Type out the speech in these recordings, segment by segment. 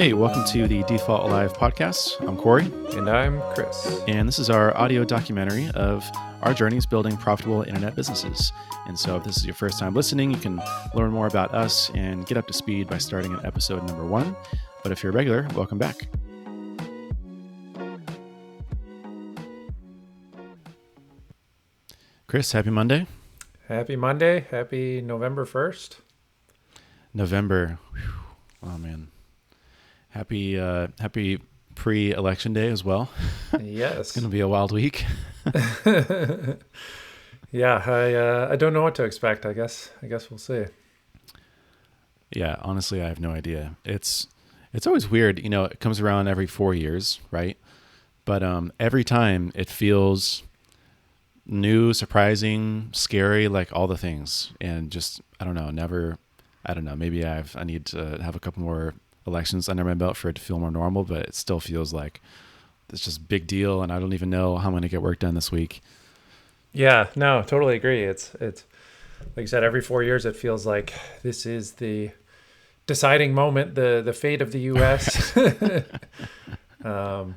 Hey, welcome to the Default Alive podcast. I'm Corey, And I'm Chris. and this is our audio documentary of our journeys building profitable internet businesses. And so, if this is your first time listening, you can learn more about us and get up to speed by starting at episode number one. But if you're a regular, welcome back. Chris, happy Monday. Happy Monday. Happy November 1st. November. Whew. Oh man. Happy uh happy pre-election day as well. Yes. It's going to be a wild week. yeah, I uh, I don't know what to expect. I guess I guess we'll see. Yeah, honestly, I have no idea. It's it's always weird, you know, it comes around every 4 years, right? But um every time it feels new, surprising, scary, like all the things and just I don't know, never I don't know, maybe I've I need to have a couple more elections under my belt for it to feel more normal, but it still feels like it's just big deal and I don't even know how I'm going to get work done this week. Yeah, no, totally agree. It's it's like I said, every four years it feels like this is the deciding moment, the the fate of the U.S. um,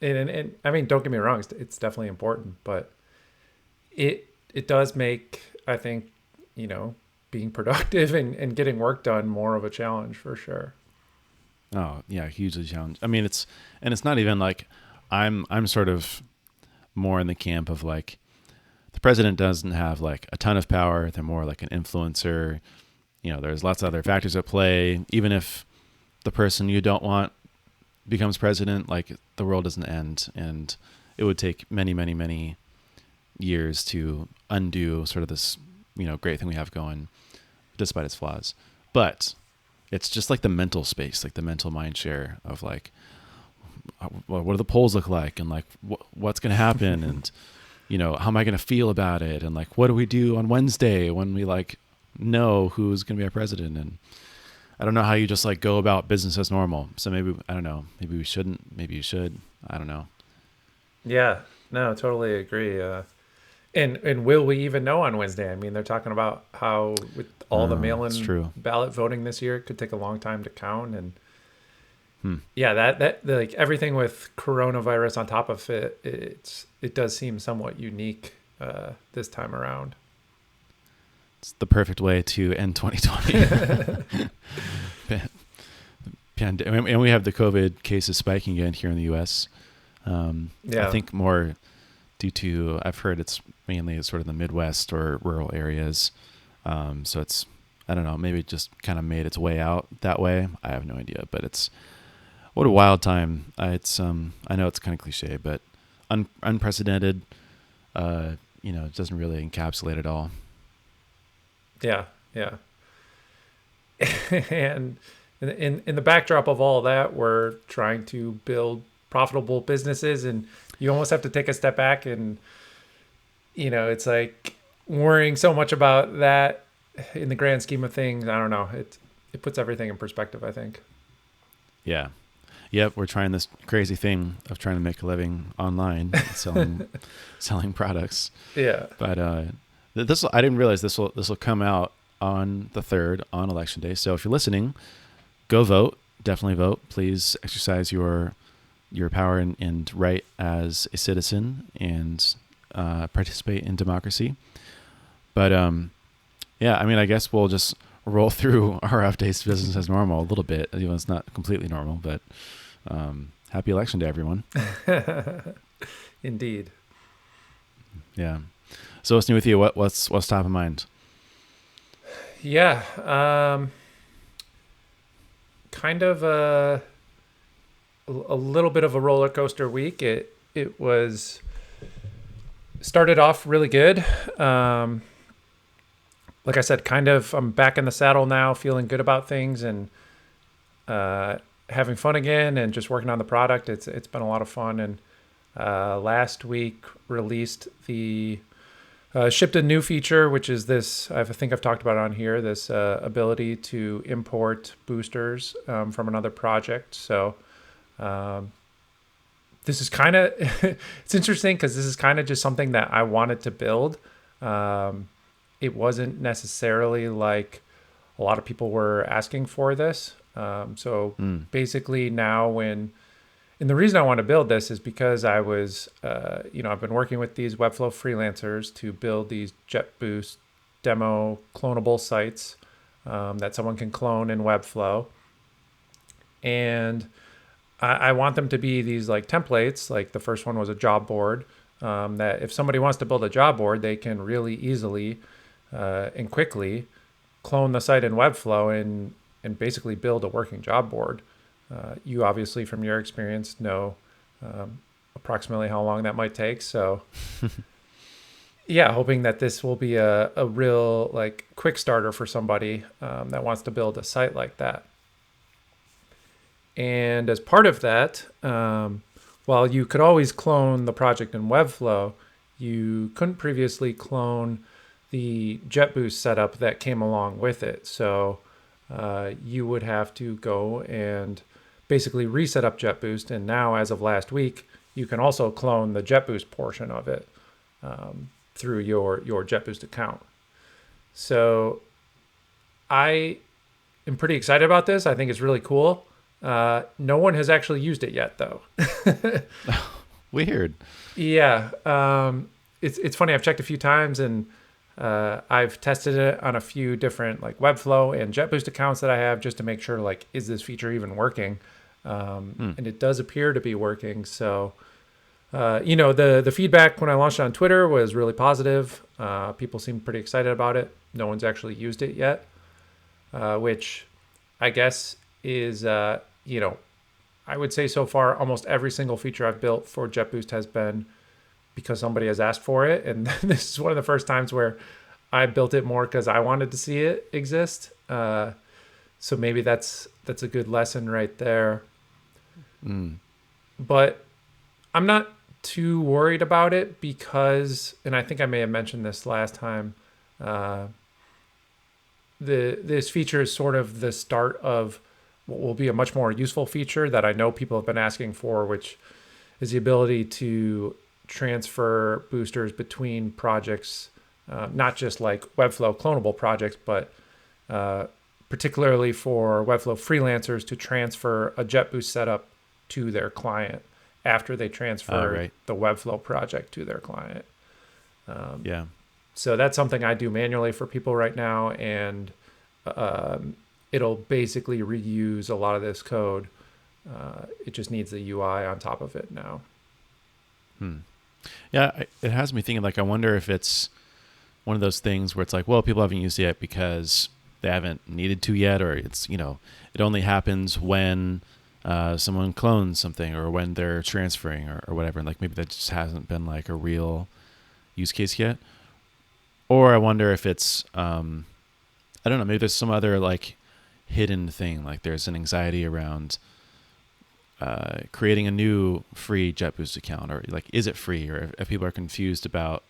and, and and I mean, don't get me wrong, it's, it's definitely important, but it it does make I think you know being productive and, and getting work done more of a challenge for sure. Oh yeah, hugely challenged. I mean, it's and it's not even like I'm I'm sort of more in the camp of like the president doesn't have like a ton of power. They're more like an influencer. You know, there's lots of other factors at play. Even if the person you don't want becomes president, like the world doesn't end, and it would take many, many, many years to undo sort of this you know great thing we have going, despite its flaws. But it's just like the mental space, like the mental mind share of like, uh, what do the polls look like, and like wh- what's going to happen, and you know how am I going to feel about it, and like what do we do on Wednesday when we like know who's going to be our president, and I don't know how you just like go about business as normal. So maybe I don't know, maybe we shouldn't, maybe you should. I don't know. Yeah, no, totally agree. Uh, and and will we even know on Wednesday? I mean, they're talking about how with all the Oh, mail-in ballot voting this year, it could take a long time to count. And Hmm. yeah, that that like everything with coronavirus on top of it, it's it does seem somewhat unique uh, this time around. It's the perfect way to end 2020. Pa- and we have the COVID cases spiking again here in the U.S. Um, Yeah. I think more due to I've heard it's mainly sort of the Midwest or rural areas. Um, so it's I don't know maybe it just kind of made its way out that way. I have no idea, but it's what a wild time. Uh, it's um I know it's kind of cliche, but un- unprecedented. Uh, you know, it doesn't really encapsulate it all. Yeah, yeah. and in in the backdrop of all that, we're trying to build profitable businesses, and you almost have to take a step back and, you know, it's like worrying so much about that in the grand scheme of things. I don't know. It it puts everything in perspective. I think. Yeah. Yep, we're trying this crazy thing of trying to make a living online selling selling products. Yeah. But uh this I didn't realize this will this will come out on the 3rd on election day. So if you're listening, go vote. Definitely vote. Please exercise your your power and, and right as a citizen and uh, participate in democracy. But um yeah, I mean I guess we'll just roll through our updates to business as normal a little bit. You know, it's not completely normal, but um, happy election day, everyone. Indeed. Yeah. So what's new with you? What what's what's top of mind? Yeah. Um, kind of a, a little bit of a roller coaster week. It it was started off really good. Um, like I said, kind of I'm back in the saddle now, feeling good about things and uh, having fun again, and just working on the product. It's it's been a lot of fun. And uh, last week released the uh, shipped a new feature, which is this. I think I've talked about on here. This uh, ability to import boosters um, from another project. So um, this is kind of it's interesting because this is kind of just something that I wanted to build. Um, it wasn't necessarily like a lot of people were asking for this. Um, so basically now when and the reason I want to build this is because I was, uh, you know, I've been working with these Webflow freelancers to build these JetBoost demo clonable sites um, that someone can clone in Webflow. And I, I, want them to be these like templates. Like the first one was a job board um, that if somebody wants to build a job board, they can really easily uh, and quickly clone the site in Webflow and, and basically build a working job board. Uh, you obviously, from your experience, know um, approximately how long that might take. So, yeah, hoping that this will be a, a real like quick starter for somebody um, that wants to build a site like that. And as part of that, um, while you could always clone the project in Webflow, you couldn't previously clone the JetBoost setup that came along with it. So uh, you would have to go and basically reset up JetBoost. And now, as of last week, you can also clone the JetBoost portion of it um, through your your JetBoost account. So I am pretty excited about this. I think it's really cool. Uh, no one has actually used it yet, though. Weird. Yeah, um, it's it's funny. I've checked a few times and. Uh, I've tested it on a few different like Webflow and JetBoost accounts that I have just to make sure like is this feature even working um, hmm. and it does appear to be working. So, uh, you know, the the feedback when I launched it on Twitter was really positive. Uh, people seemed pretty excited about it. No one's actually used it yet, uh, which I guess is uh, you know, I would say so far almost every single feature I've built for JetBoost has been because somebody has asked for it, and this is one of the first times where I built it more because I wanted to see it exist. Uh, so maybe that's that's a good lesson right there. Mm. But I'm not too worried about it because, and I think I may have mentioned this last time. Uh, the this feature is sort of the start of will be a much more useful feature that I know people have been asking for, which is the ability to transfer boosters between projects, uh, not just like Webflow clonable projects, but uh, particularly for Webflow freelancers to transfer a JetBoost setup to their client after they transfer uh, right. the Webflow project to their client. Um, yeah. So that's something I do manually for people right now, and um, it'll basically reuse a lot of this code. Uh, it just needs the UI on top of it now. Hmm. Yeah, it has me thinking. Like, I wonder if it's one of those things where it's like, well, people haven't used it yet because they haven't needed to yet, or it's you know, it only happens when uh, someone clones something or when they're transferring or, or whatever. And like maybe that just hasn't been like a real use case yet. Or I wonder if it's, um, I don't know, maybe there's some other like hidden thing. Like there's an anxiety around uh, creating a new free JetBoost account, or like is it free, or if, if, people are confused about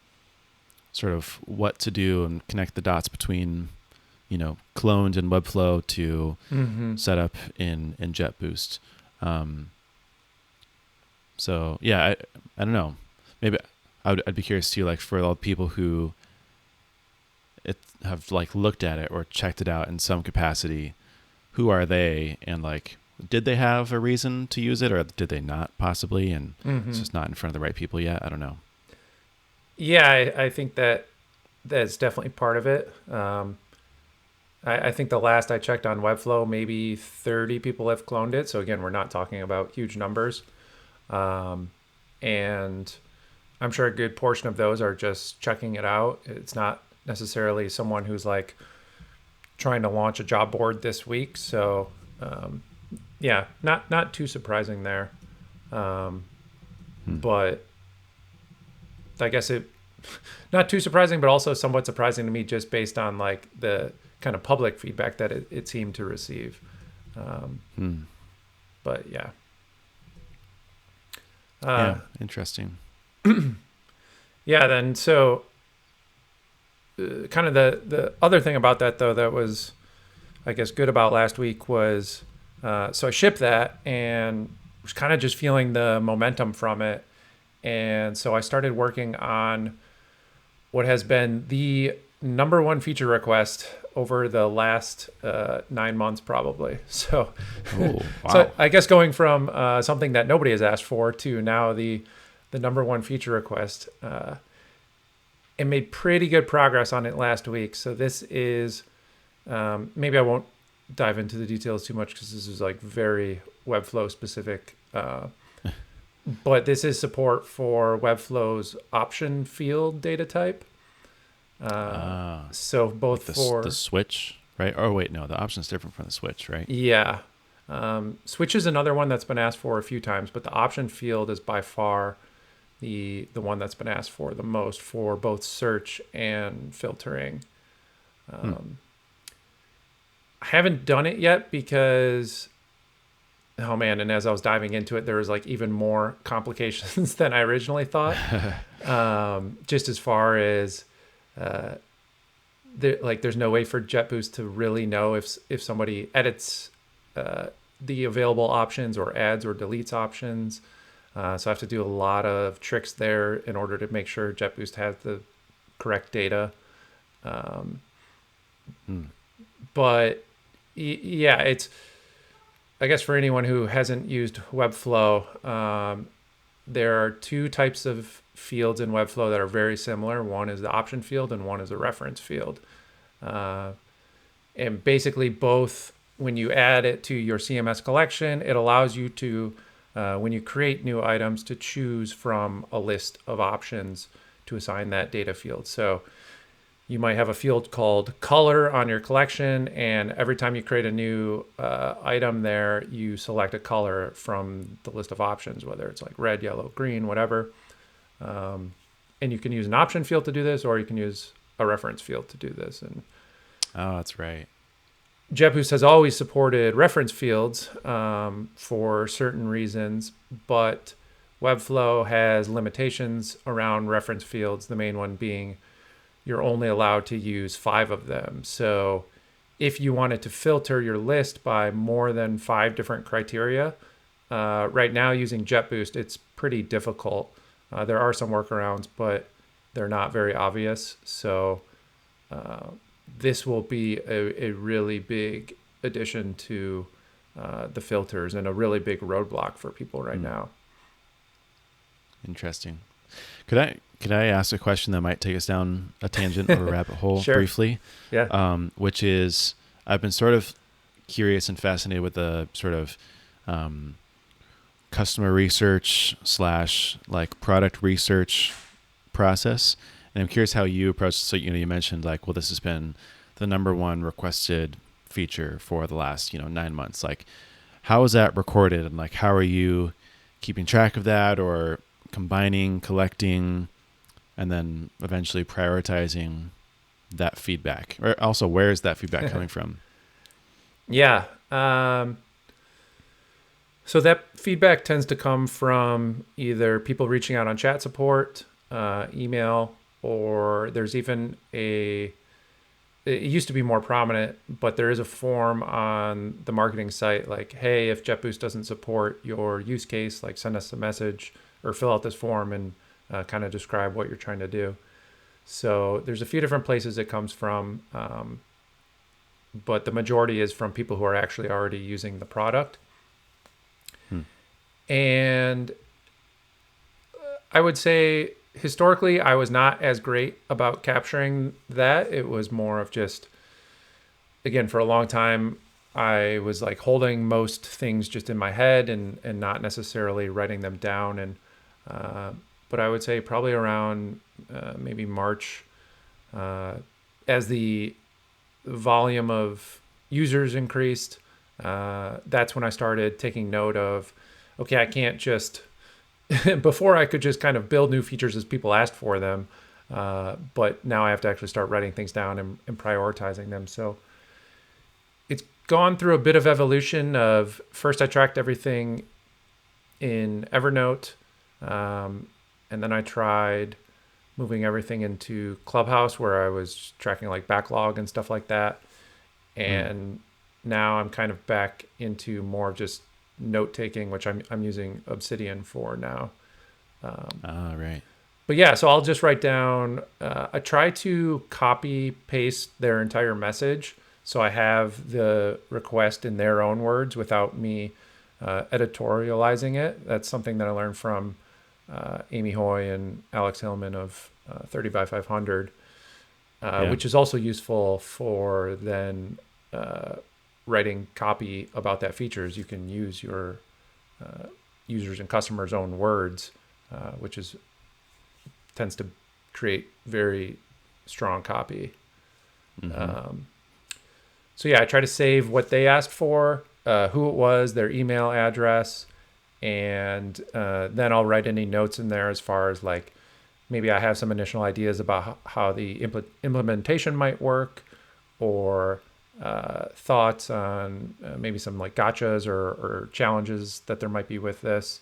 sort of what to do and connect the dots between, you know, cloned in Webflow to mm-hmm. set up in in JetBoost. Um, so yeah, I I don't know. Maybe I would I'd be curious too, like for all the people who it have like looked at it or checked it out in some capacity, who are they and like did they have a reason to use it or did they not possibly? And mm-hmm. it's just not in front of the right people yet. I don't know. Yeah i, I think that that's definitely part of it. Um, I, I, think the last i checked on webflow maybe 30 people have cloned it. So again we're not talking about huge numbers. Um, and i'm sure a good portion of those are just checking it out. It's not necessarily someone who's like trying to launch a job board this week so um, yeah, not not too surprising there, um, hmm. but I guess it not too surprising, but also somewhat surprising to me just based on like the kind of public feedback that it, it seemed to receive. Um, hmm. But yeah. Uh, yeah, interesting. yeah, then so uh, kind of the the other thing about that though that was I guess good about last week was uh, so I shipped that and was kind of just feeling the momentum from it. And so I started working on what has been the number one feature request over the last uh, nine months, probably. So, Oh, wow. so I guess going from uh, something that nobody has asked for to now the the number one feature request, uh, and made pretty good progress on it last week. So this is um, maybe I won't dive into the details too much because this is like very Webflow specific. Uh, but this is support for Webflow's option field data type. Uh, Ah, so both the, for the switch, right? Oh, wait, no, the option is different from the switch, right? Yeah. Um, switch is another one that's been asked for a few times, but the option field is by far the the one that's been asked for the most for both search and filtering. Um, I haven't done it yet because oh man, and as I was diving into it, there was like even more complications than I originally thought. um, just as far as uh, there, like there's no way for JetBoost to really know if if somebody edits uh, the available options or adds or deletes options. Uh, so I have to do a lot of tricks there in order to make sure JetBoost has the correct data. Um, Hmm. But y- yeah, it's I guess for anyone who hasn't used Webflow, um, there are two types of fields in Webflow that are very similar. One is the option field, and one is a reference field. Uh, and basically, both when you add it to your CMS collection, it allows you to, uh, when you create new items, to choose from a list of options to assign that data field. So you might have a field called color on your collection, and every time you create a new uh, item there, you select a color from the list of options, whether it's like red, yellow, green, whatever. Um, and you can use an option field to do this, or you can use a reference field to do this. And Oh, that's right. JetBoost has always supported reference fields um, for certain reasons, but Webflow has limitations around reference fields. The main one being you're only allowed to use five of them. So if you wanted to filter your list by more than five different criteria, uh, right now using JetBoost, it's pretty difficult. Uh, there are some workarounds, but they're not very obvious. So uh, this will be a, a really big addition to uh, the filters and a really big roadblock for people right Hmm. now. Interesting. Could I could I ask a question that might take us down a tangent or a rabbit hole Sure. briefly? Yeah. Um, which is I've been sort of curious and fascinated with the sort of um, customer research slash like product research process, and I'm curious how you approach. So you know you mentioned like well this has been the number one requested feature for the last you know nine months. Like how is that recorded and like how are you keeping track of that or combining, collecting, and then eventually prioritizing that feedback? Or also, where is that feedback coming from? Yeah. Um, so that feedback tends to come from either people reaching out on chat support, uh, email, or there's even a. It used to be more prominent, but there is a form on the marketing site like, hey, if JetBoost doesn't support your use case, like send us a message or fill out this form and uh, kind of describe what you're trying to do. So there's a few different places it comes from. Um, but the majority is from people who are actually already using the product. Hmm. And I would say historically, I was not as great about capturing that. It was more of just, again, for a long time, I was like holding most things just in my head and, and not necessarily writing them down. And, uh, but I would say probably around uh, maybe March, uh, as the volume of users increased, uh, that's when I started taking note of, okay, I can't just, before I could just kind of build new features as people asked for them. Uh, but now I have to actually start writing things down and, and prioritizing them. So it's gone through a bit of evolution of first I tracked everything in Evernote. Um, and then I tried moving everything into Clubhouse where I was tracking like backlog and stuff like that. And now I'm kind of back into more just note taking, which I'm I'm using Obsidian for now. Um, Ah, right. but yeah, so I'll just write down. Uh, I try to copy paste their entire message, so I have the request in their own words without me uh, editorializing it. That's something that I learned from uh, Amy Hoy and Alex Hillman of uh, 30 by 500, uh, which is also useful for then uh, writing copy about that features. You can use your uh, users and customers' own words, uh, which is tends to create very strong copy. Mhm. Um, so yeah, I try to save what they asked for, uh, who it was, their email address, and uh, then I'll write any notes in there as far as like maybe I have some initial ideas about how, how the impl- implementation might work, or uh, thoughts on uh, maybe some like gotchas or, or challenges that there might be with this.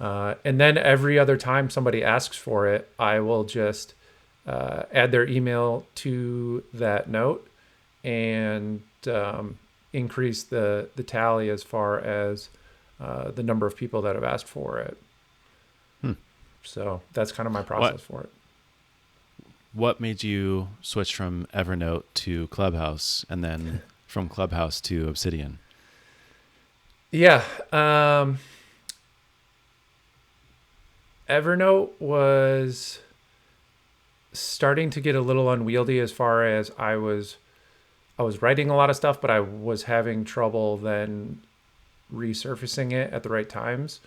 Uh, and then every other time somebody asks for it, I will just uh, add their email to that note and um, increase the, the tally as far as uh, the number of people that have asked for it. Hmm. So that's kind of my process for it. What made you switch from Evernote to Clubhouse and then from Clubhouse to Obsidian? Yeah. Um, Evernote was starting to get a little unwieldy as far as I was I was writing a lot of stuff, but I was having trouble then resurfacing it at the right times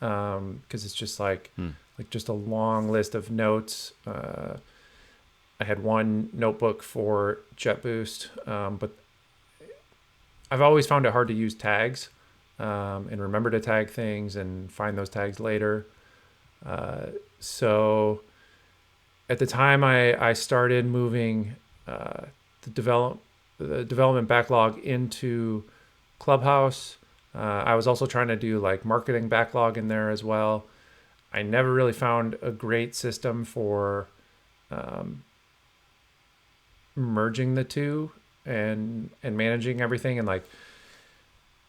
because it's just like Hmm. like just a long list of notes. Uh, I had one notebook for JetBoost, um, but I've always found it hard to use tags um, and remember to tag things and find those tags later. Uh, so at the time I, I started moving uh, the develop the development backlog into Clubhouse. Uh, I was also trying to do like marketing backlog in there as well. I never really found a great system for um, merging the two and and managing everything and like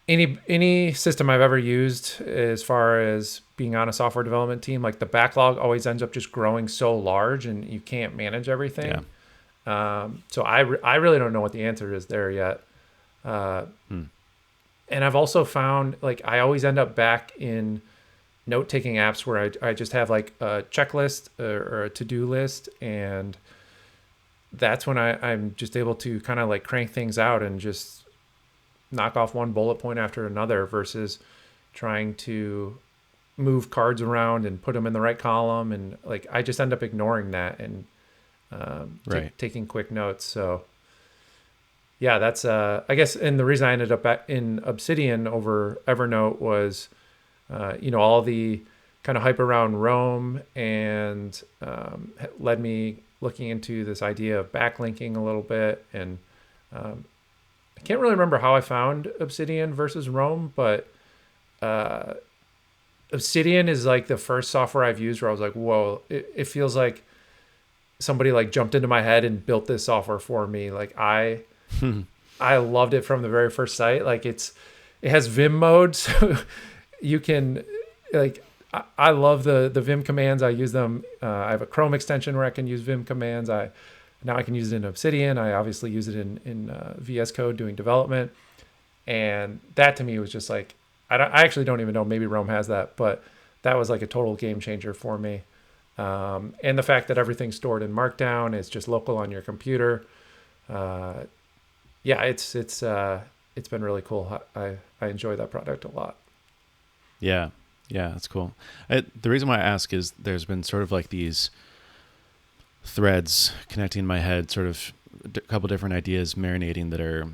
any any system I've ever used as far as being on a software development team, like the backlog always ends up just growing so large and you can't manage everything. Um, so I, re- I really don't know what the answer is there yet. Uh, Hmm. And I've also found like I always end up back in note taking apps where I, I just have like a checklist or, or a to do list and that's when I, I'm just able to kind of like crank things out and just knock off one bullet point after another versus trying to move cards around and put them in the right column and like I just end up ignoring that and um, Right. taking quick notes. So yeah, that's uh, I guess and the reason I ended up in Obsidian over Evernote was uh, you know all the kind of hype around Roam and um, led me looking into this idea of backlinking a little bit and um, I can't really remember how I found Obsidian versus Roam, but uh, Obsidian is like the first software I've used where I was like, whoa, it, it feels like somebody like jumped into my head and built this software for me. Like I, I loved it from the very first sight. Like it's, it has Vim mode, so you can like. I, love the the Vim commands. I use them. Uh, I have a Chrome extension where I can use Vim commands. I now I can use it in Obsidian. I obviously use it in in uh, VS Code doing development, and that to me was just like I, I actually don't even know. Maybe Roam has that, but that was like a total game changer for me. Um, and the fact that everything's stored in Markdown, it's just local on your computer. Uh, yeah, it's it's uh, it's been really cool. I I enjoy that product a lot. Yeah, yeah, that's cool. I, the reason why I ask is there's been sort of like these threads connecting in my head, sort of a couple different ideas marinating that are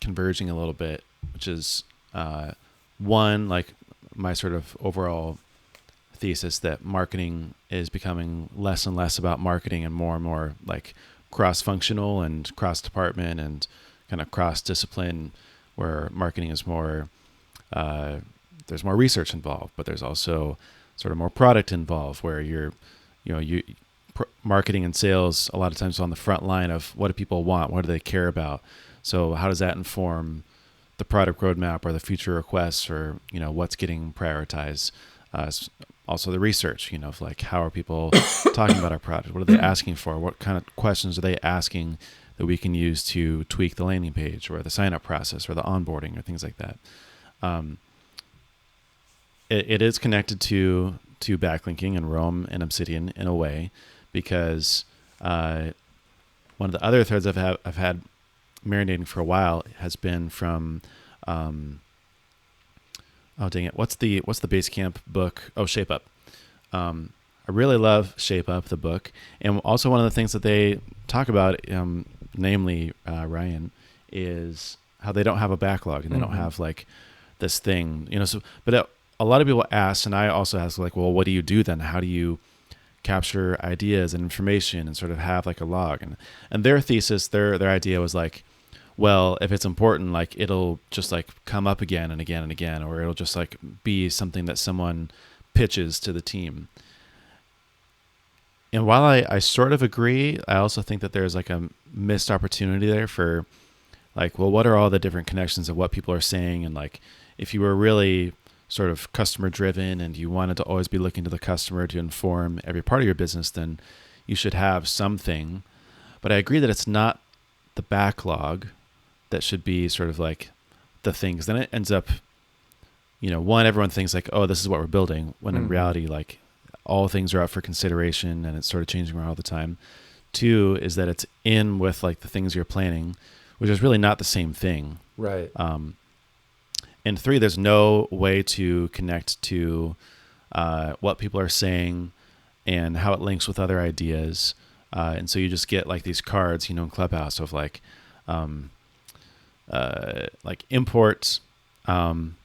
converging a little bit, which is uh, one like my sort of overall thesis that marketing is becoming less and less about marketing and more and more like cross-functional and cross-department and kind of cross-discipline, where marketing is more uh, there's more research involved, but there's also sort of more product involved where you're, you know, you pr- marketing and sales a lot of times on the front line of what do people want, what do they care about. So how does that inform the product roadmap or the future requests or you know what's getting prioritized? Uh, also the research, you know, of like how are people talking about our product? What are they asking for? What kind of questions are they asking that we can use to tweak the landing page or the sign up process or the onboarding or things like that? Um, it, it is connected to to backlinking and Roam and Obsidian in a way because uh, one of the other threads I've had, I've had marinating for a while has been from um, oh dang it. What's the what's the Basecamp book? Oh Shape Up. Um, I really love Shape Up the book. And also one of the things that they talk about um, namely uh, Ryan is how they don't have a backlog and they Mhm. don't have like this thing you know so but uh, a lot of people ask and I also ask like well what do you do then? How do you capture ideas and information and sort of have like a log? And and their thesis their their idea was like well if it's important like it'll just like come up again and again and again or it'll just like be something that someone pitches to the team. And while I, I sort of agree i also think that there's like a missed opportunity there for like well what are all the different connections of what people are saying? And like if you were really sort of customer driven and you wanted to always be looking to the customer to inform every part of your business then you should have something but i agree that it's not the backlog that should be sort of like the things then it ends up you know one everyone thinks like oh this is what we're building when in Mhm. reality like all things are up for consideration and it's sort of changing around all the time two is that it's in with like the things you're planning which is really not the same thing Right. um, and three, there's no way to connect to uh, what people are saying and how it links with other ideas. Uh, and so you just get like these cards, you know, in Clubhouse of like, um, uh, like import um,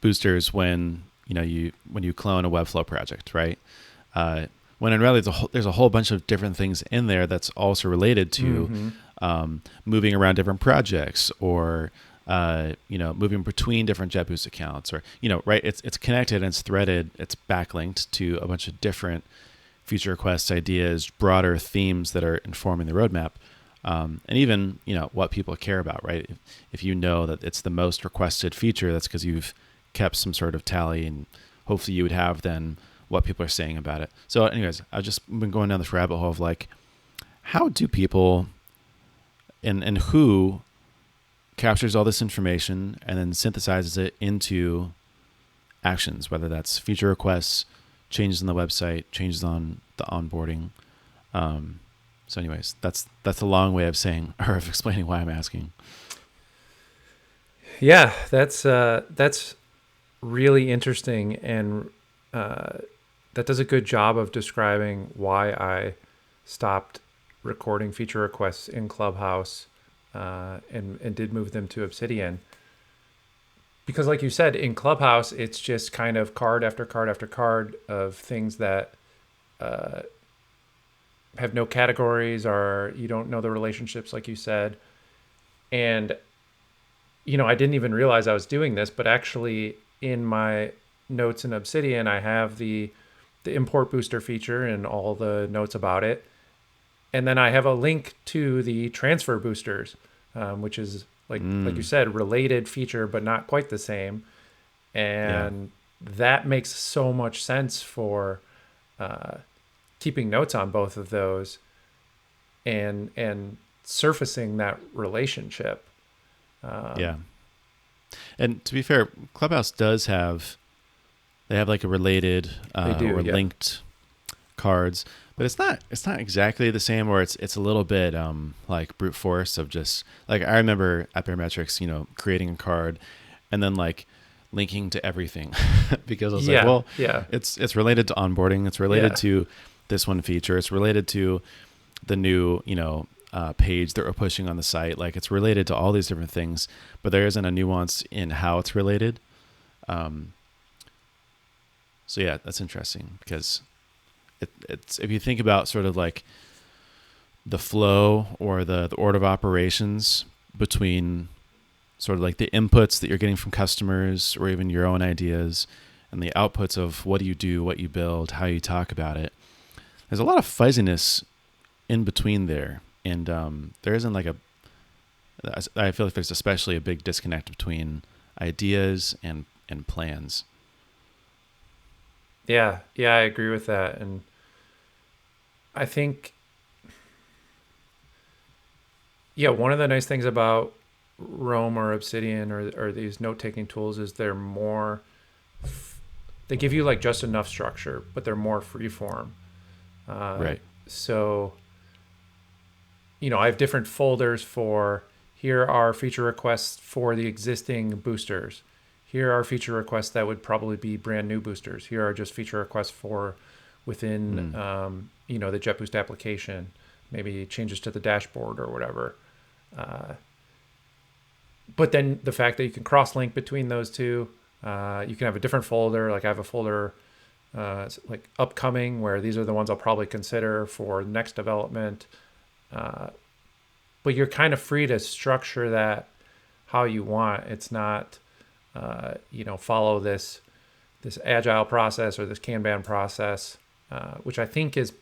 boosters when you know you when you clone a Webflow project, right? Uh, when in reality, there's a, whole, there's a whole bunch of different things in there that's also related to Mhm. um, moving around different projects or uh, you know moving between different JetBoost accounts or you know right it's it's connected and it's threaded it's backlinked to a bunch of different feature requests ideas broader themes that are informing the roadmap um, and even you know what people care about right? If, if you know that it's the most requested feature that's because you've kept some sort of tally and hopefully you would have then what people are saying about it. So anyways i've just been going down this rabbit hole of like how do people and and who captures all this information and then synthesizes it into actions whether that's feature requests changes on the website changes on the onboarding. Um, so anyways that's that's a long way of saying or of explaining why i'm asking. Yeah, that's uh, that's really interesting, and uh, that does a good job of describing why I stopped recording feature requests in Clubhouse uh, and and did move them to Obsidian. Because, like you said, in Clubhouse, it's just kind of card after card after card of things that uh, have no categories, or you don't know the relationships, like you said, and you know, I didn't even realize I was doing this, but actually in my notes in Obsidian, I have the the import booster feature and all the notes about it. And then I have a link to the transfer boosters, um, which is like like you Mm. said, related feature, but not quite the same. And that makes so much sense for uh, keeping notes on both of those and and surfacing that relationship. Um, yeah and to be fair clubhouse does have they have like a related uh, do, or yeah. linked cards but it's not it's not exactly the same or it's it's a little bit um like brute force of just like i remember at Baremetrics, you know creating a card and then like linking to everything because i was yeah, like well yeah, it's it's related to onboarding. It's related Yeah. to this one feature. It's related to the new you know uh, page that we're pushing on the site. Like it's related to all these different things but there isn't a nuance in how it's related. Um, so yeah that's interesting because it, it's if you think about sort of like the flow or the, the order of operations between sort of like the inputs that you're getting from customers or even your own ideas and the outputs of what do you do, what you build, how you talk about it. There's a lot of fuzziness in between there, and um, there isn't like a. I feel like there's especially a big disconnect between ideas and and plans. Yeah, yeah, I agree with that, and I think, yeah, one of the nice things about Roam or Obsidian or or these note taking tools is they're more. They give you like just enough structure, but they're more freeform. Uh, Right. So, you know, I have different folders for here are feature requests for the existing boosters. Here are feature requests that would probably be brand new boosters. Here are just feature requests for within, Mm. um, you know, the JetBoost application, maybe changes to the dashboard or whatever. Uh, but then the fact that you can cross link between those two, uh, you can have a different folder. Like I have a folder uh, like upcoming where these are the ones I'll probably consider for next development. Uh, but you're kind of free to structure that how you want. It's not, uh, you know, follow this this agile process or this Kanban process, uh, which I think is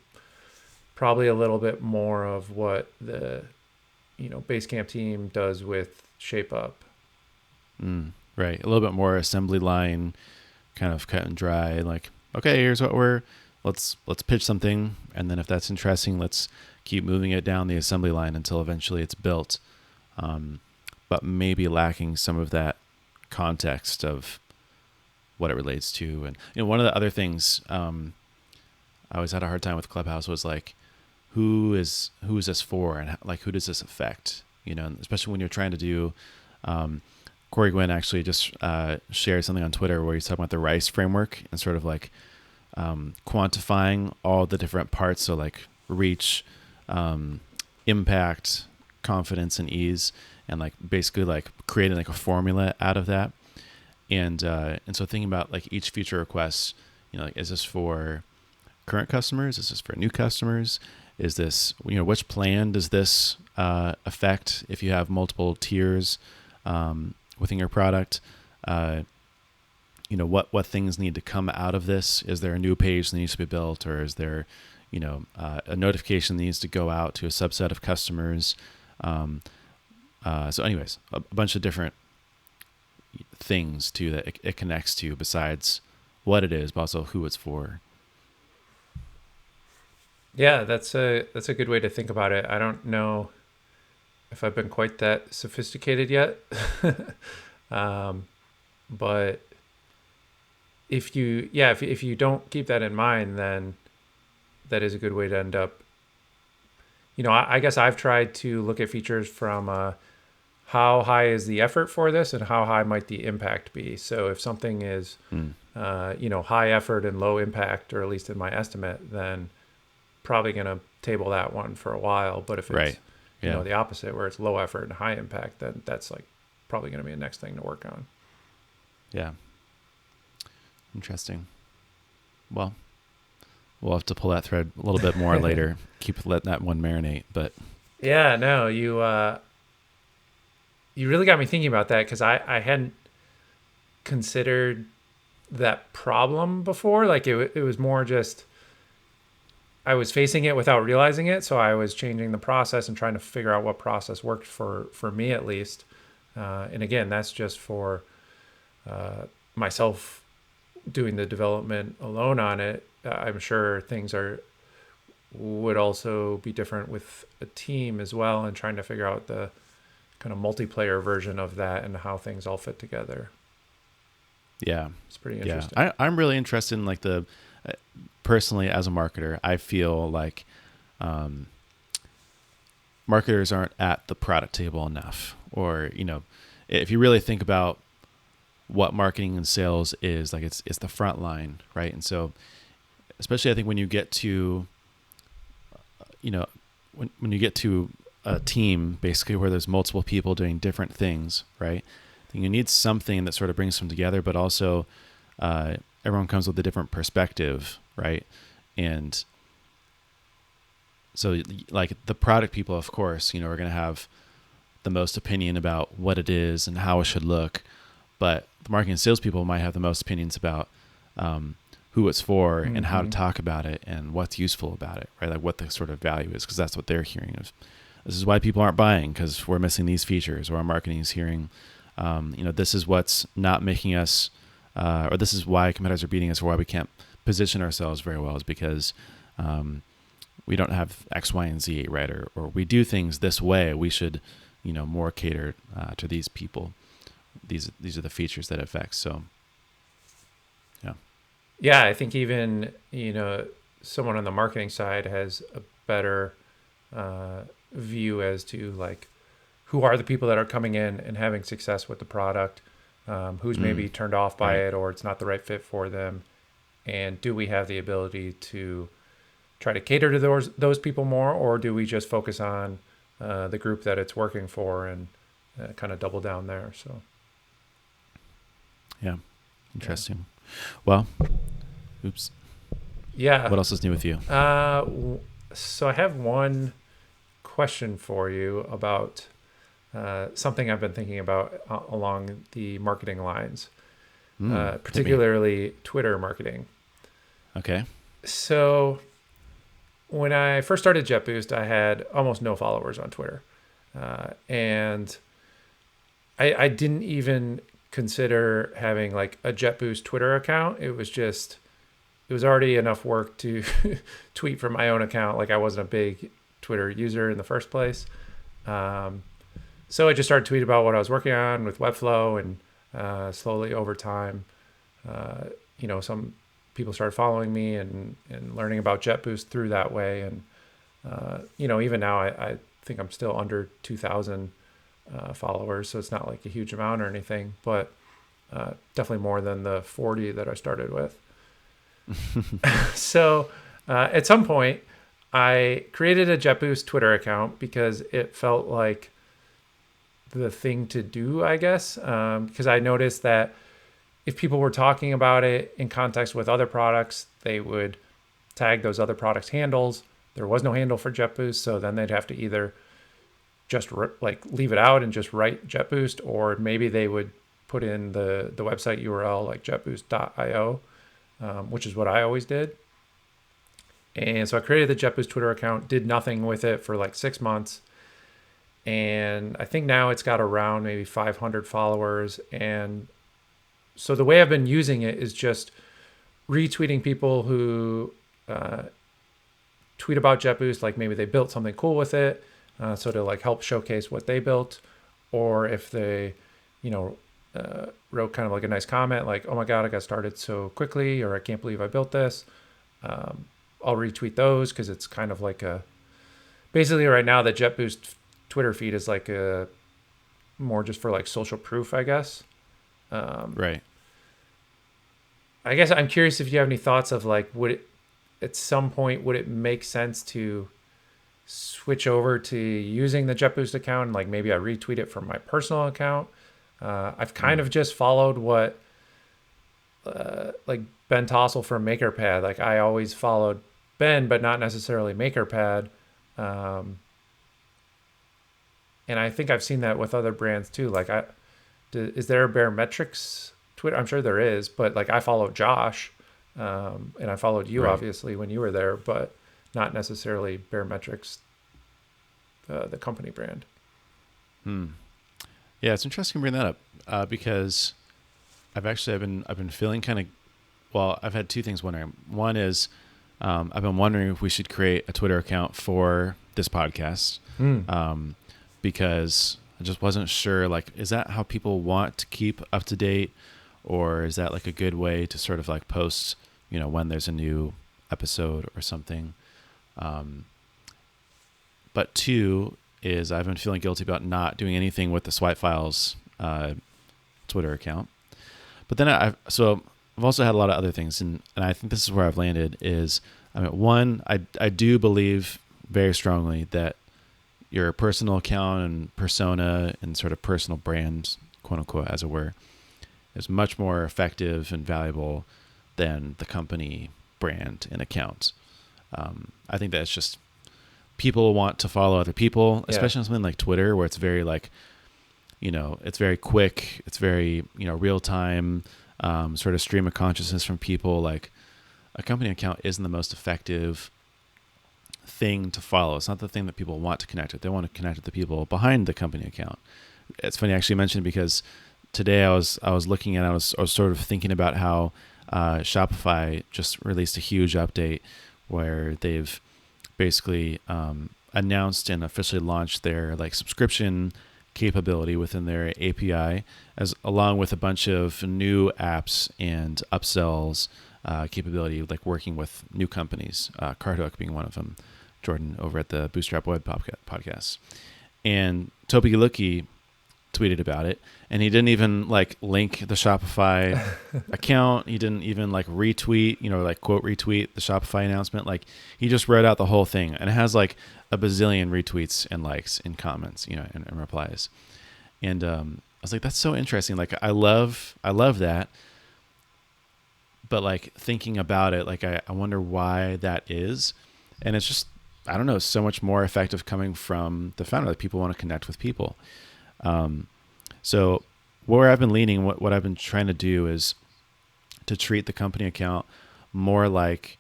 probably a little bit more of what the you know Basecamp team does with ShapeUp. Mm, right. A little bit more assembly line, kind of cut and dry. Like, okay, here's what we're let's let's pitch something, and then if that's interesting, let's keep moving it down the assembly line until eventually it's built. Um, but maybe lacking some of that context of what it relates to, and you know, one of the other things um, I always had a hard time with Clubhouse was like, who is who is this for, and how, like who does this affect? You know, especially when you're trying to do um, Corey Gwynn actually just uh, shared something on Twitter where he's talking about the RICE framework and sort of like um, quantifying all the different parts. So like reach, um, impact, confidence, and ease, and like basically like creating like a formula out of that. And uh, and so thinking about like each feature request, you know, like is this for current customers? Is this for new customers? Is this you know which plan does this uh, affect if you have multiple tiers? Um, within your product uh, you know what what things need to come out of this is there a new page that needs to be built or is there you know uh, a notification that needs to go out to a subset of customers um, uh, so anyways a, a bunch of different things too that it, it connects to besides what it is but also who it's for Yeah, that's a that's a good way to think about it. I don't know if I've been quite that sophisticated yet, um, but if you yeah if if you don't keep that in mind, then that is a good way to end up. You know, I, I guess I've tried to look at features from uh, how high is the effort for this and how high might the impact be. So if something is Mm. uh, you know high effort and low impact, or at least in my estimate, then probably going to table that one for a while. But if it's Right. you know the opposite, where it's low effort and high impact, then that's like probably going to be the next thing to work on. yeah interesting well we'll have to pull that thread a little bit more later keep letting that one marinate but Yeah, no, you uh, you really got me thinking about that because I I hadn't considered that problem before. Like it it was more just I was facing it without realizing it, so I was changing the process and trying to figure out what process worked for for me at least. Uh, and again, that's just for uh, myself doing the development alone on it. Uh, I'm sure things are would also be different with a team as well and trying to figure out the kind of multiplayer version of that and how things all fit together. yeah It's pretty yeah interesting. I, i'm really interested in like the uh, personally as a marketer i feel like um, marketers aren't at the product table enough or you know if you really think about what marketing and sales is like it's it's the front line right and so especially i think when you get to you know when, when you get to a team basically where there's multiple people doing different things right? Then you need something that sort of brings them together but also uh, everyone comes with a different perspective right? And so like the product people of course you know are going to have the most opinion about what it is and how it should look but the marketing and sales people might have the most opinions about um, who it's for and how to Mhm. talk about it and what's useful about it right? Like what the sort of value is because that's what they're hearing of this is why people aren't buying because we're missing these features or our marketing is hearing um, you know this is what's not making us uh, or this is why competitors are beating us or why we can't position ourselves very well is because um, we don't have X, Y, and Z, right? Or, or we do things this way. We should, you know, more cater uh, to these people. These these are the features that affect. So, yeah, Yeah, I think even you know someone on the marketing side has a better uh, view as to like who are the people that are coming in and having success with the product, um, who's Mm, maybe turned off by right. it or it's not the right fit for them, and do we have the ability to try to cater to those those people more, or do we just focus on uh, the group that it's working for and uh, kind of double down there? So yeah, interesting. Well, oops. yeah, What else is new with you? Uh, so I have one question for you about uh, something I've been thinking about uh, along the marketing lines, Mm, uh, particularly Twitter marketing. Okay. So when I first started JetBoost, I had almost no followers on Twitter, uh, and I, I didn't even consider having like a JetBoost Twitter account. It was just it was already enough work to tweet from my own account. Like I wasn't a big Twitter user in the first place. Um, so I just started tweeting about what I was working on with Webflow, and uh, slowly over time, uh, you know, some people started following me and, and learning about JetBoost through that way. And, uh, you know, even now I, I think I'm still under 2,000 uh, followers. So it's not like a huge amount or anything, but uh, definitely more than the 40 that I started with. so uh, at some point, I created a JetBoost Twitter account because it felt like the thing to do, I guess, because I noticed that if people were talking about it in context with other products, they would tag those other products' handles. There was no handle for JetBoost, so then they'd have to either just r- like leave it out and just write JetBoost, or maybe they would put in the the website URL like jetboost.io, um, which is what I always did. And so I created the JetBoost Twitter account, did nothing with it for like six months. And I think now it's got around maybe 500 followers. And so the way I've been using it is just retweeting people who uh, tweet about JetBoost, like maybe they built something cool with it, uh, so to like help showcase what they built, or if they, you know, uh, wrote kind of like a nice comment, like "Oh my God, I got started so quickly," or "I can't believe I built this." Um, I'll retweet those because it's kind of like a basically right now the JetBoost Twitter feed is like a more just for like social proof, I guess. Um, Right. I guess I'm curious if you have any thoughts of like, would it at some point would it make sense to switch over to using the JetBoost account and like maybe I retweet it from my personal account? Uh, I've kind of just followed what uh, like Ben Tossel from MakerPad. Like I always followed But not necessarily MakerPad. Um, and I think I've seen that with other brands too. Like I, do, is there a Baremetrics Twitter? I'm sure there is, but like I follow Josh, um, and I followed you Right. obviously when you were there, but not necessarily Baremetrics, uh, the company brand. Hmm. Yeah, it's interesting to bring that up uh, because I've actually I've been I've been feeling kind of well. I've had two things wondering. One is um, I've been wondering if we should create a Twitter account for this podcast um, because I just wasn't sure. Like, is that how people want to keep up to date, or is that like a good way to sort of like post, you know, when there's a new episode or something? Um, but two is I've been feeling guilty about not doing anything with the Swipe Files uh, Twitter account. But then I've so I've also had a lot of other things, and, and I think this is where I've landed. Is I mean, one, I I do believe very strongly that your personal account and persona and sort of personal brand, quote unquote, as it were, is much more effective and valuable than the company brand and account. Um, I think that's just people want to follow other people, Yeah. especially on something like Twitter, where it's very like, you know, it's very quick, it's very you know real time, um, sort of stream of consciousness from people. Like a company account isn't the most effective thing to follow. It's not the thing that people want to connect with. They want to connect with the people behind the company account. It's funny I actually mentioned because today I was I was looking at I was I was sort of thinking about how uh, Shopify just released a huge update where they've basically um, announced and officially launched their like subscription capability within their API, as along with a bunch of new apps and upsells uh, capability, like working with new companies, uh, Carthook being one of them. Jordan over at the Bootstrap Web podcast, and Tobi Lütke tweeted about it, and he didn't even like link the Shopify account. He didn't even like retweet, you know, like quote retweet the Shopify announcement. Like he just wrote out the whole thing, and it has like a bazillion retweets and likes and comments, you know, and, and replies. And um, I was like, that's so interesting. Like I love, I love that. But like thinking about it, like I, I wonder why that is. And it's just, I don't know, so much more effective coming from the founder. Like people want to connect with people. Um, so where I've been leaning, what, what I've been trying to do is to treat the company account more like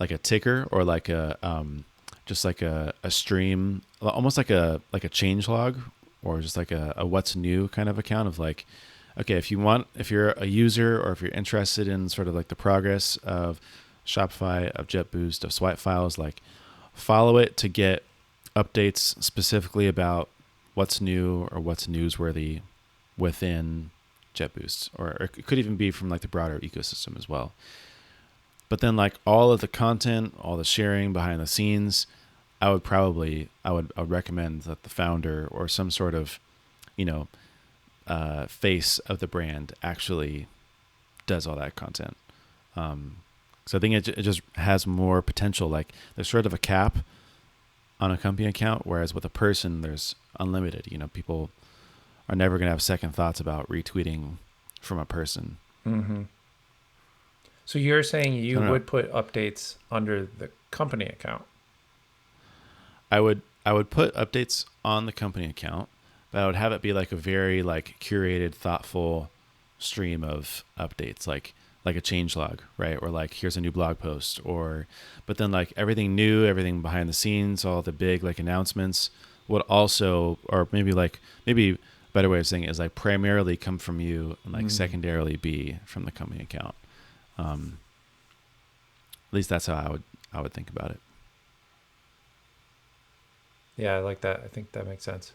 like a ticker or like a um, just like a, a stream, almost like a like a change log or just like a, a what's new kind of account of like, okay, if you want, if you're a user or if you're interested in sort of like the progress of Shopify, of JetBoost, of Swipe files, like follow it to get updates specifically about what's new or what's newsworthy within JetBoost, or, or it could even be from like the broader ecosystem as well. But then like all of the content, all the sharing behind the scenes, I would probably I would, I would recommend that the founder or some sort of, you know, uh, face of the brand actually does all that content. Um, so I think it, it just has more potential. Like there's sort of a cap on a company account, whereas with a person, there's unlimited. You know, people are never going to have second thoughts about retweeting from a person. Mm-hmm. So you're saying you would know. put updates under the company account? I would I would put updates on the company account, but I would have it be like a very like curated, thoughtful stream of updates, like like a change log, right? Or like here's a new blog post, or but then like everything new, everything behind the scenes, all the big like announcements would also, or maybe like maybe better way of saying it is like primarily come from you and like mm. secondarily be from the company account. Um, at least that's how I would I would think about it. Yeah, I like that. I think that makes sense.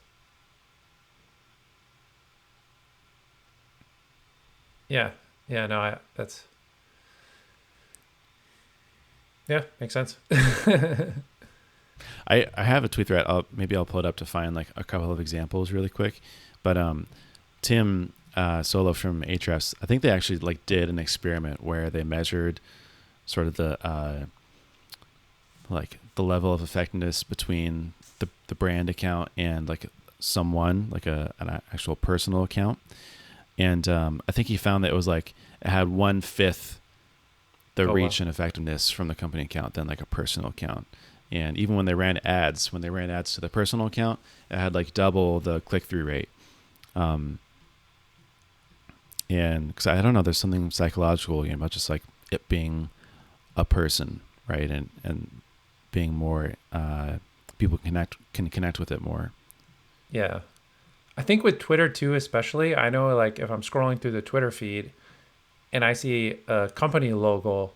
Yeah. Yeah, no, I that's Yeah, makes sense. I, I have a tweet thread. I'll, maybe I'll pull it up to find like a couple of examples really quick. But um, Tim uh, Soulo from Ahrefs, I think they actually like did an experiment where they measured sort of the uh, like the level of effectiveness between the, the brand account and like someone like a an actual personal account. And um, I think he found that it was like it had one fifth the oh, reach wow. and effectiveness from the company account than like a personal account. And even when they ran ads, when they ran ads to the personal account, it had like double the click through rate. Um, and because I don't know, there's something psychological you know, about just like it being a person, right? And and being more uh, people connect can connect with it more. Yeah, I think with Twitter too, especially. I know like if I'm scrolling through the Twitter feed, and I see a company logo,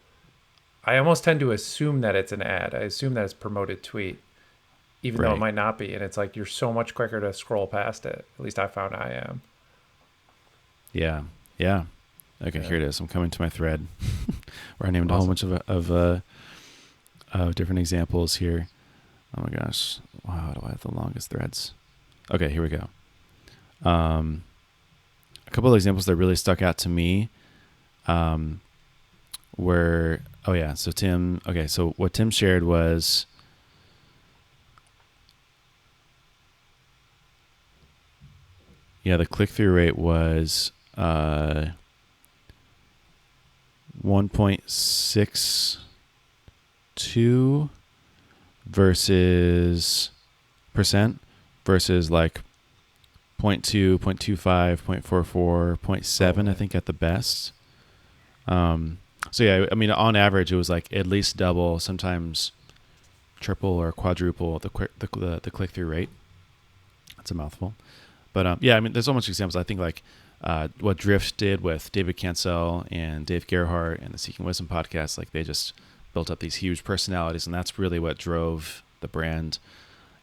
I almost tend to assume that it's an ad. I assume that it's promoted tweet, even right. though it might not be. And it's like you're so much quicker to scroll past it. At least I found I am. Yeah. Yeah. Okay, yeah. here it is. I'm coming to my thread where I named awesome. a whole bunch of of, uh, of different examples here. Oh my gosh! Wow, do I have the longest threads? Okay, here we go. Um, a couple of examples that really stuck out to me um, were Oh yeah. So Tim. Okay. So what Tim shared was. Yeah, the click through rate was uh, 1.62 versus percent versus like 0.2, 0.25, 0.44, 0.7, I think at the best. Um, so yeah, I mean, on average, it was like at least double, sometimes triple or quadruple the quick the the, the click through rate. That's a mouthful, but um, yeah, I mean, there's so much examples. I think like uh, what Drift did with David Cancel and Dave Gerhardt and the Seeking Wisdom podcast. Like they just built up these huge personalities, and that's really what drove the brand.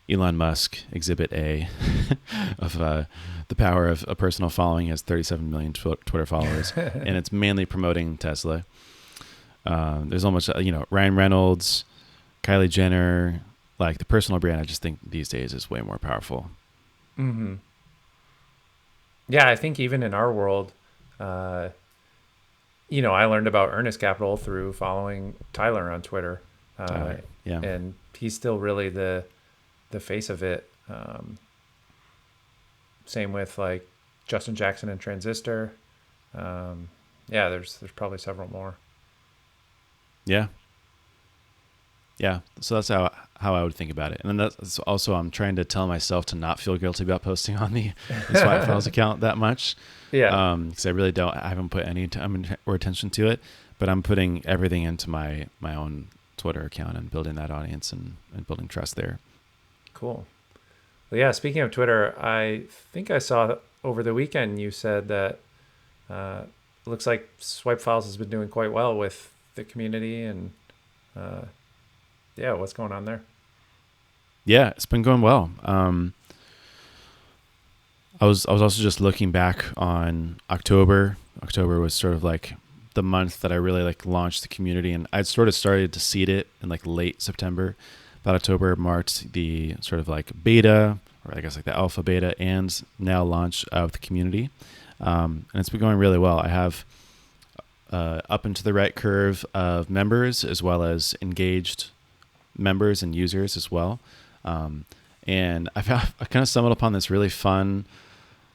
Elon Musk, Exhibit A, of uh, the power of a personal following. Has 37 million tw- Twitter followers, and it's mainly promoting Tesla. Um, there's almost uh, you know Ryan Reynolds, Kylie Jenner, like the personal brand. I just think these days is way more powerful. Mm-hmm. Yeah, I think even in our world, uh, you know, I learned about Earnest Capital through following Tyler on Twitter. Uh, Tyler, yeah. and he's still really the the face of it. Um, same with like Justin Jackson and Transistor. Um, yeah, there's there's probably several more. Yeah. Yeah. So that's how how I would think about it. And then that's also I'm trying to tell myself to not feel guilty about posting on the, Swipe Files account that much. Yeah. Um, because I really don't. I haven't put any time or attention to it, but I'm putting everything into my my own Twitter account and building that audience and, and building trust there. Cool. Well, yeah. Speaking of Twitter, I think I saw over the weekend you said that uh, it looks like Swipe Files has been doing quite well with the community and uh, yeah, what's going on there? Yeah, it's been going well. Um, I was I was also just looking back on October. October was sort of like the month that I really like launched the community, and I'd sort of started to seed it in like late September. About October marked the sort of like beta, or I guess like the alpha beta, and now launch of the community, um, and it's been going really well. I have uh, up into the right curve of members as well as engaged members and users as well. Um, and I found I kind of stumbled upon this really fun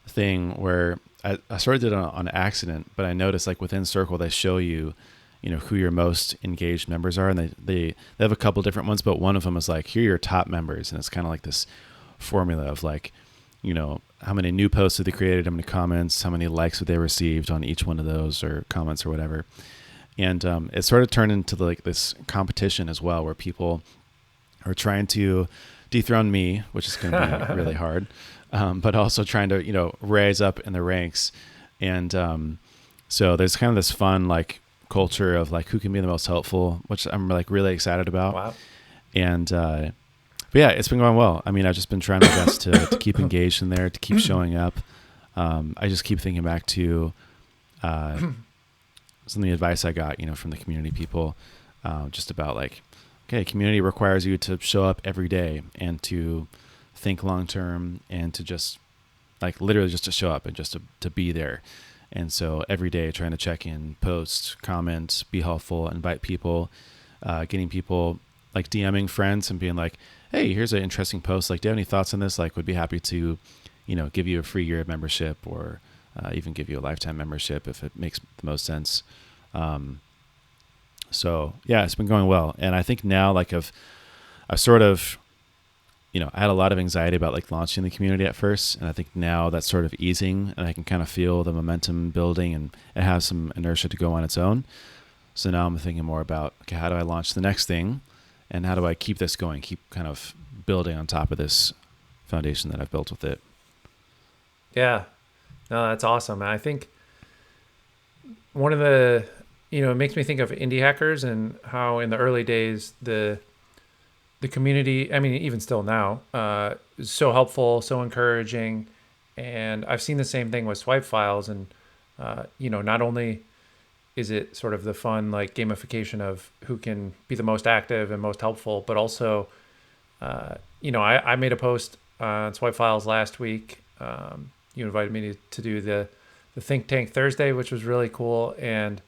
thing where I, I sort of did it on, on accident, but I noticed like within Circle they show you, you know, who your most engaged members are, and they they, they have a couple different ones, but one of them is like here are your top members, and it's kind of like this formula of like, you know, how many new posts have they created, how many comments, how many likes have they received on each one of those or comments or whatever, and um, it sort of turned into like this competition as well, where people are trying to dethrone me, which is going to be really hard, um, but also trying to you know raise up in the ranks, and um, so there's kind of this fun like culture of like who can be the most helpful, which I'm like really excited about. Wow. And uh, but yeah, it's been going well. I mean, I've just been trying my best to, to keep engaged in there, to keep showing up. Um, I just keep thinking back to uh, some of the advice I got, you know, from the community people, uh, just about like, okay, community requires you to show up every day and to think long term and to just like literally just to show up and just to, to be there. And so every day trying to check in, post, comment, be helpful, invite people, uh, getting people like DMing friends and being like, hey, here's an interesting post. Like, do you have any thoughts on this? Like, would be happy to, you know, give you a free year of membership or uh, even give you a lifetime membership if it makes the most sense. Um, so yeah, it's been going well, and I think now like I've, I've sort of, you know, I had a lot of anxiety about like launching the community at first, and I think now that's sort of easing, and I can kind of feel the momentum building, and it has some inertia to go on its own. So now I'm thinking more about okay, how do I launch the next thing, and how do I keep this going, keep kind of building on top of this foundation that I've built with it. Yeah, no, that's awesome. I think one of the, you know, it makes me think of indie hackers and how in the early days the the community, I mean, even still now, uh, is so helpful, so encouraging, and I've seen the same thing with swipe files, and uh, you know, not only is it sort of the fun like gamification of who can be the most active and most helpful, but also, uh, you know, I, I made a post on swipe files last week. Um, you invited me to, to do the the think tank Thursday, which was really cool, and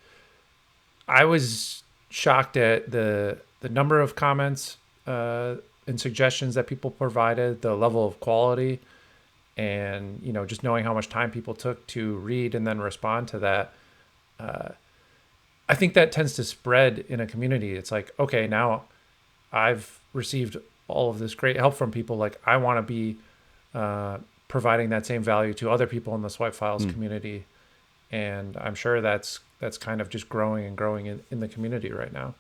I was shocked at the the number of comments uh, and suggestions that people provided, the level of quality, and you know just knowing how much time people took to read and then respond to that. Uh, I think that tends to spread in a community. It's like okay, now I've received all of this great help from people. Like I want to be uh, providing that same value to other people in the swipe files Mm. community, and I'm sure that's that's kind of just growing and growing in, in the community right now.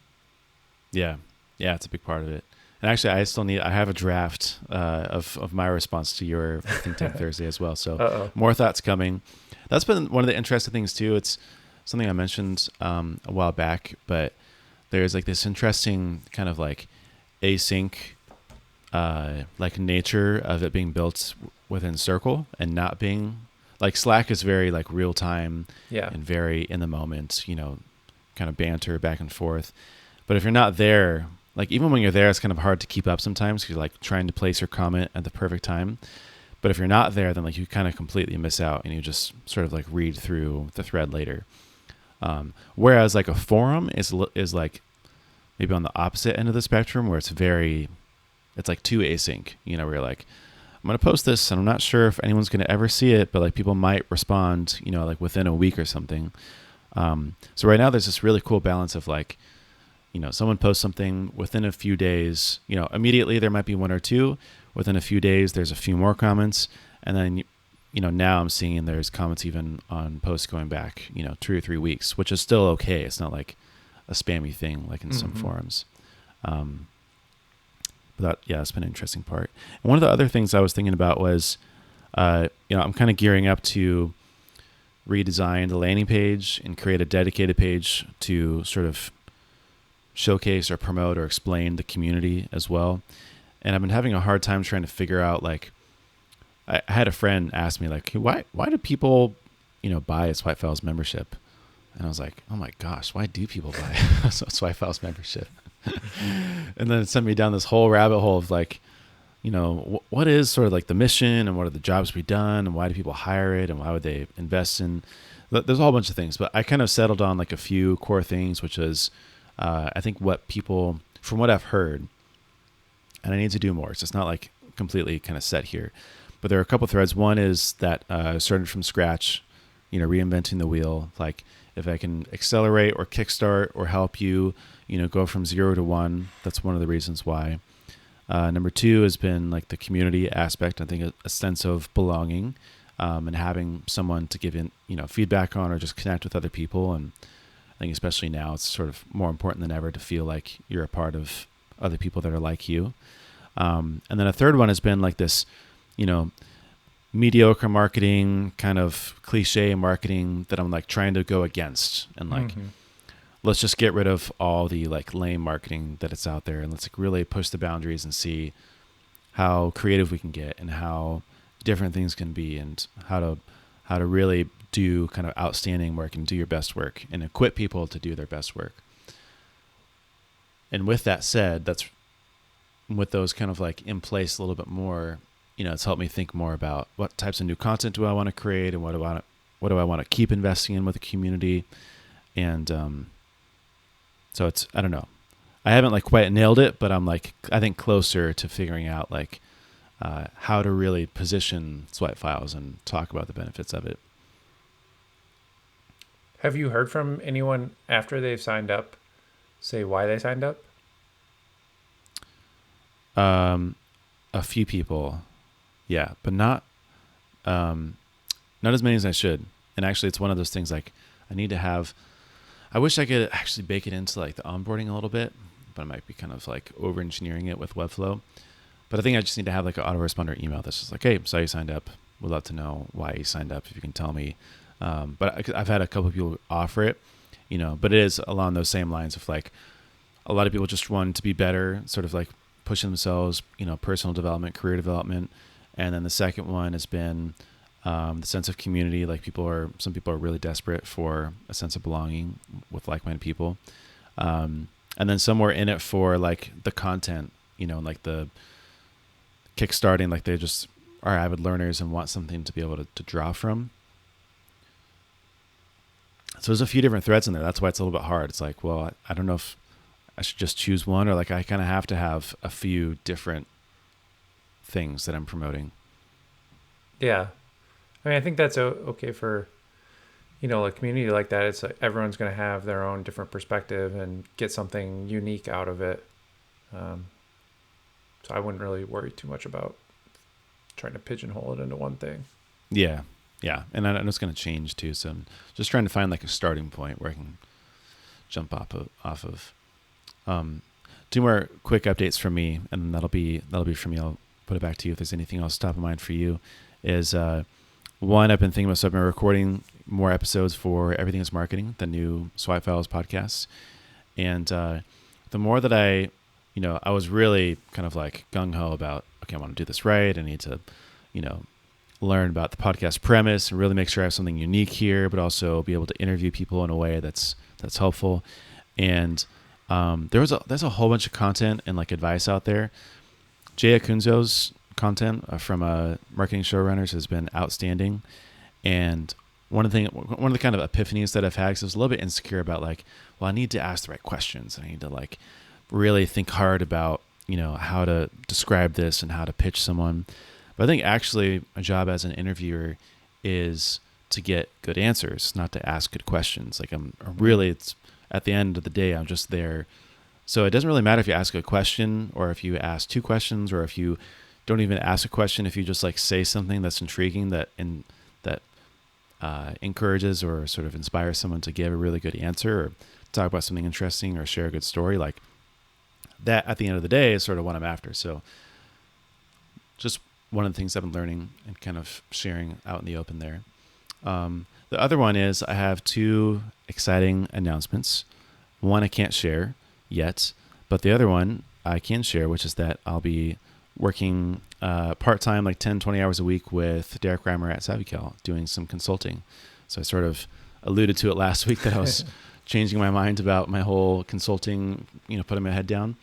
Yeah, yeah, it's a big part of it. And actually, I still need. I have a draft uh, of of my response to your Think Tank Thursday as well. So Uh-oh. more thoughts coming. That's been one of the interesting things too. It's something I mentioned um, a while back, but there's like this interesting kind of like async, uh, like nature of it being built within Circle and not being like Slack is very like real time Yeah. and very in the moment, you know, kind of banter back and forth. But if you're not there, like even when you're there, it's kind of hard to keep up sometimes because you're like trying to place your comment at the perfect time. But if you're not there, then like you kind of completely miss out and you just sort of like read through the thread later. Um, whereas like a forum is is like maybe on the opposite end of the spectrum where it's very, it's like too async. You know, where you're like, I'm gonna post this and I'm not sure if anyone's gonna ever see it, but like people might respond. You know, like within a week or something. Um, so right now there's this really cool balance of like, you know, someone posts something within a few days, you know, immediately there might be one or two. Within a few days, there's a few more comments, and then, you know, now I'm seeing there's comments even on posts going back, you know, two or three weeks, which is still okay. It's not like a spammy thing like in some Mhm. forums. Um, but that, yeah, it's been an interesting part. And one of the other things I was thinking about was, uh, you know, I'm kind of gearing up to redesign the landing page and create a dedicated page to sort of showcase or promote or explain the community as well. And I've been having a hard time trying to figure out like I, had a friend ask me like why why do people you know buy a Swipe Files membership? And I was like, oh my gosh, why do people buy a Swipe Files membership? and then it sent me down this whole rabbit hole of like, you know, wh- what is sort of like the mission and what are the jobs be done and why do people hire it and why would they invest in? There's a whole bunch of things, but I kind of settled on like a few core things, which is, uh, I think what people, from what I've heard, and I need to do more. So it's not like completely kind of set here, but there are a couple threads. One is that uh, started from scratch, you know, reinventing the wheel. Like if I can accelerate or kickstart or help you, you know, go from zero to one, that's one of the reasons why. Uh, number two has been like the community aspect. I think a, a sense of belonging um, and having someone to give in, you know, feedback on or just connect with other people. And I think especially now, it's sort of more important than ever to feel like you're a part of other people that are like you. Um, and then a third one has been like this, you know, mediocre marketing, kind of cliche marketing that I'm like trying to go against and like Mhm. Let's just get rid of all the like lame marketing that it's out there and let's like really push the boundaries and see how creative we can get and how different things can be and how to how to really do kind of outstanding work and do your best work and equip people to do their best work. And with that said, that's with those kind of like in place a little bit more, you know, it's helped me think more about what types of new content do I want to create and what do I what do I want to keep investing in with the community and um so it's I don't know. I haven't like quite nailed it, but I'm like I think closer to figuring out like uh, how to really position swipe files and talk about the benefits of it. Have you heard from anyone after they've signed up say why they signed up? Um, a few people, yeah, but not um, not as many as I should. And actually, it's one of those things like I need to have. I wish I could actually bake it into like the onboarding a little bit, but I might be kind of like over engineering it with Webflow. But I think I just need to have like an autoresponder email that's just like, hey, saw you signed up. Would love to know why you signed up if you can tell me. Um, but I, I've had a couple of people offer it, you know, but it is along those same lines of like a lot of people just want to be better, sort of like pushing themselves, you know, personal development, career development. And then the second one has been um, the sense of community. Like people are, some people are really desperate for a sense of belonging with like-minded people. Um, and then some were in it for like the content, you know, like the kickstarting, like they just are avid learners and want something to be able to, to draw from. So there's a few different threads in there. That's why it's a little bit hard. It's like, well, I don't know if I should just choose one or like I kind of have to have a few different things that I'm promoting. Yeah. I mean, I think that's okay for, you know, a community like that. It's like everyone's going to have their own different perspective and get something unique out of it. Um, so I wouldn't really worry too much about trying to pigeonhole it into one thing. Yeah. Yeah. And I know it's going to change too. So I'm just trying to find like a starting point where I can jump off of, off of. Um, two more quick updates from me, and that'll be that'll be from me. I'll put it back to you if there's anything else top of mind for you. Is uh, one I've been thinking about. So I've been recording more episodes for Everything Is Marketing, the new Swipe Files podcast, and uh, the more that I, you know, I was really kind of like gung ho about okay, I want to do this right. I need to, you know, learn about the podcast premise and really make sure I have something unique here, but also be able to interview people in a way that's that's helpful. And um, there was a there's a whole bunch of content and like advice out there. Jay Acunzo's content uh, from uh, Marketing Showrunners has been outstanding, and one of the thing, one of the kind of epiphanies that I've had, is I was a little bit insecure about like, well, I need to ask the right questions. And I need to like really think hard about you know how to describe this and how to pitch someone. But I think actually a job as an interviewer is to get good answers, not to ask good questions. Like I'm really, it's at the end of the day, I'm just there. So it doesn't really matter if you ask a question or if you ask two questions or if you don't even ask a question. If you just like say something that's intriguing that in that uh, encourages or sort of inspires someone to give a really good answer or talk about something interesting or share a good story, like that at the end of the day is sort of what I'm after. So just one of the things I've been learning and kind of sharing out in the open there. Um, the other one is I have two exciting announcements. One I can't share yet, but the other one I can share, which is that I'll be working uh, part time, like 10, 20 hours a week with Derek Reimer at SavvyCal, doing some consulting. So I sort of alluded to it last week that I was changing my mind about my whole consulting, you know, putting my head down.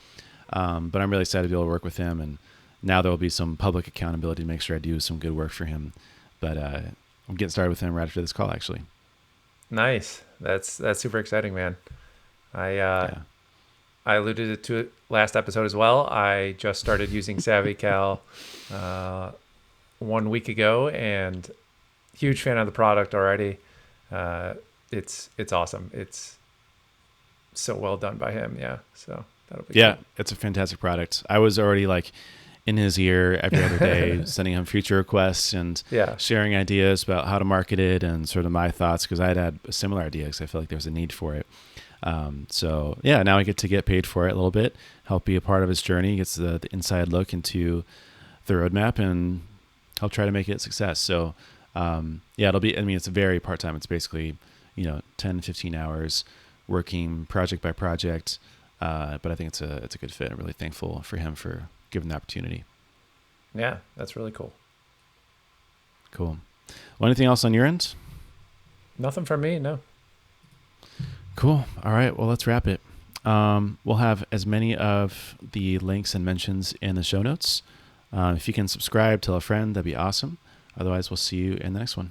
Um, but I'm really excited to be able to work with him. And now there will be some public accountability to make sure I do some good work for him. But uh, I'm getting started with him right after this call, actually. Nice. That's that's super exciting, man. I uh, yeah. I alluded to it last episode as well. I just started using SavvyCal uh, one week ago, and huge fan of the product already. Uh, it's it's awesome. It's so well done by him. Yeah. So that'll be yeah. Cool. It's a fantastic product. I was already like in his ear every other day, sending him feature requests and yeah. sharing ideas about how to market it and sort of my thoughts because I had had a similar idea because I feel like there was a need for it. Um, so yeah, now I get to get paid for it a little bit, help be a part of his journey, he gets the, the inside look into the roadmap and help try to make it a success. So um, yeah, it'll be, I mean, it's very part-time. It's basically, you know, 10, 15 hours working project by project. Uh, but I think it's a, it's a good fit. I'm really thankful for him for giving the opportunity. Yeah, that's really cool. Cool. Well, anything else on your end? Nothing from me, no. Cool. All right. Well, let's wrap it. Um, we'll have as many of the links and mentions in the show notes. Uh, if you can subscribe, tell a friend, that'd be awesome. Otherwise, we'll see you in the next one.